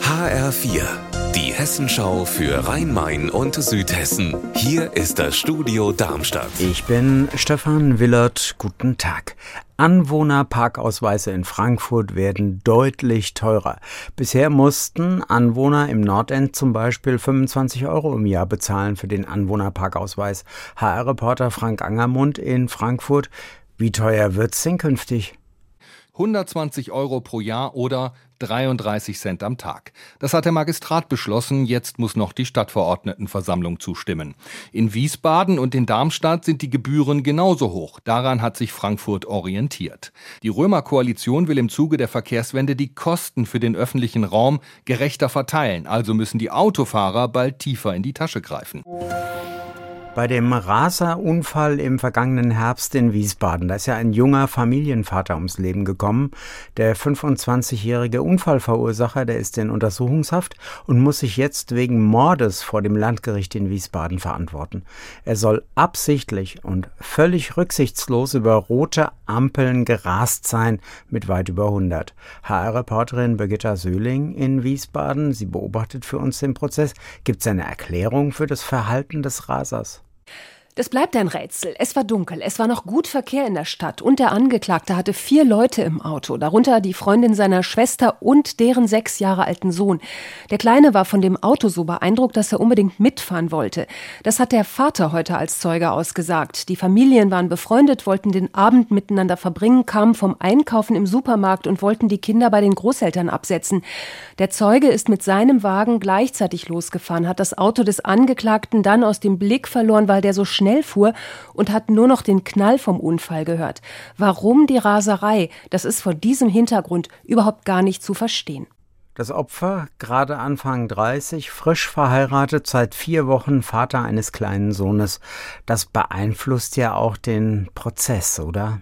HR4, die Hessenschau für Rhein-Main und Südhessen. Hier ist das Studio Darmstadt. Ich bin Stefan Willert. Guten Tag. Anwohnerparkausweise in Frankfurt werden deutlich teurer. Bisher mussten Anwohner im Nordend zum Beispiel 25 Euro im Jahr bezahlen für den Anwohnerparkausweis. HR-Reporter Frank Angermund in Frankfurt. Wie teuer wird's denn künftig? 120 Euro pro Jahr oder 33 Cent am Tag. Das hat der Magistrat beschlossen, jetzt muss noch die Stadtverordnetenversammlung zustimmen. In Wiesbaden und in Darmstadt sind die Gebühren genauso hoch. Daran hat sich Frankfurt orientiert. Die Römer-Koalition will im Zuge der Verkehrswende die Kosten für den öffentlichen Raum gerechter verteilen, also müssen die Autofahrer bald tiefer in die Tasche greifen. Bei dem Raserunfall im vergangenen Herbst in Wiesbaden, da ist ja ein junger Familienvater ums Leben gekommen. Der 25-jährige Unfallverursacher, der ist in Untersuchungshaft und muss sich jetzt wegen Mordes vor dem Landgericht in Wiesbaden verantworten. Er soll absichtlich und völlig rücksichtslos über rote Ampeln gerast sein mit weit über 100. HR-Reporterin Birgitta Söhling in Wiesbaden, sie beobachtet für uns den Prozess. Gibt es eine Erklärung für das Verhalten des Rasers? Das bleibt ein Rätsel. Es war dunkel, es war noch gut Verkehr in der Stadt und der Angeklagte hatte vier Leute im Auto, darunter die Freundin seiner Schwester und deren sechs Jahre alten Sohn. Der Kleine war von dem Auto so beeindruckt, dass er unbedingt mitfahren wollte. Das hat der Vater heute als Zeuge ausgesagt. Die Familien waren befreundet, wollten den Abend miteinander verbringen, kamen vom Einkaufen im Supermarkt und wollten die Kinder bei den Großeltern absetzen. Der Zeuge ist mit seinem Wagen gleichzeitig losgefahren, hat das Auto des Angeklagten dann aus dem Blick verloren, weil der so schnell schnell fuhr und hat nur noch den Knall vom Unfall gehört. Warum die Raserei? Das ist vor diesem Hintergrund überhaupt gar nicht zu verstehen. Das Opfer, gerade Anfang 30, frisch verheiratet, seit vier Wochen Vater eines kleinen Sohnes. Das beeinflusst ja auch den Prozess, oder?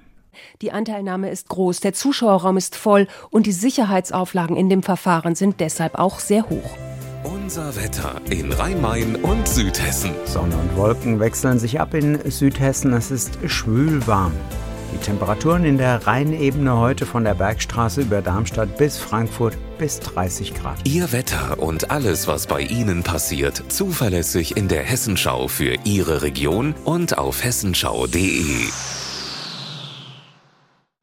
Die Anteilnahme ist groß, der Zuschauerraum ist voll und die Sicherheitsauflagen in dem Verfahren sind deshalb auch sehr hoch. Unser Wetter in Rhein-Main und Südhessen. Sonne und Wolken wechseln sich ab in Südhessen. Es ist schwül warm. Die Temperaturen in der Rheinebene heute von der Bergstraße über Darmstadt bis Frankfurt bis 30 Grad. Ihr Wetter und alles, was bei Ihnen passiert, zuverlässig in der Hessenschau für Ihre Region und auf hessenschau.de.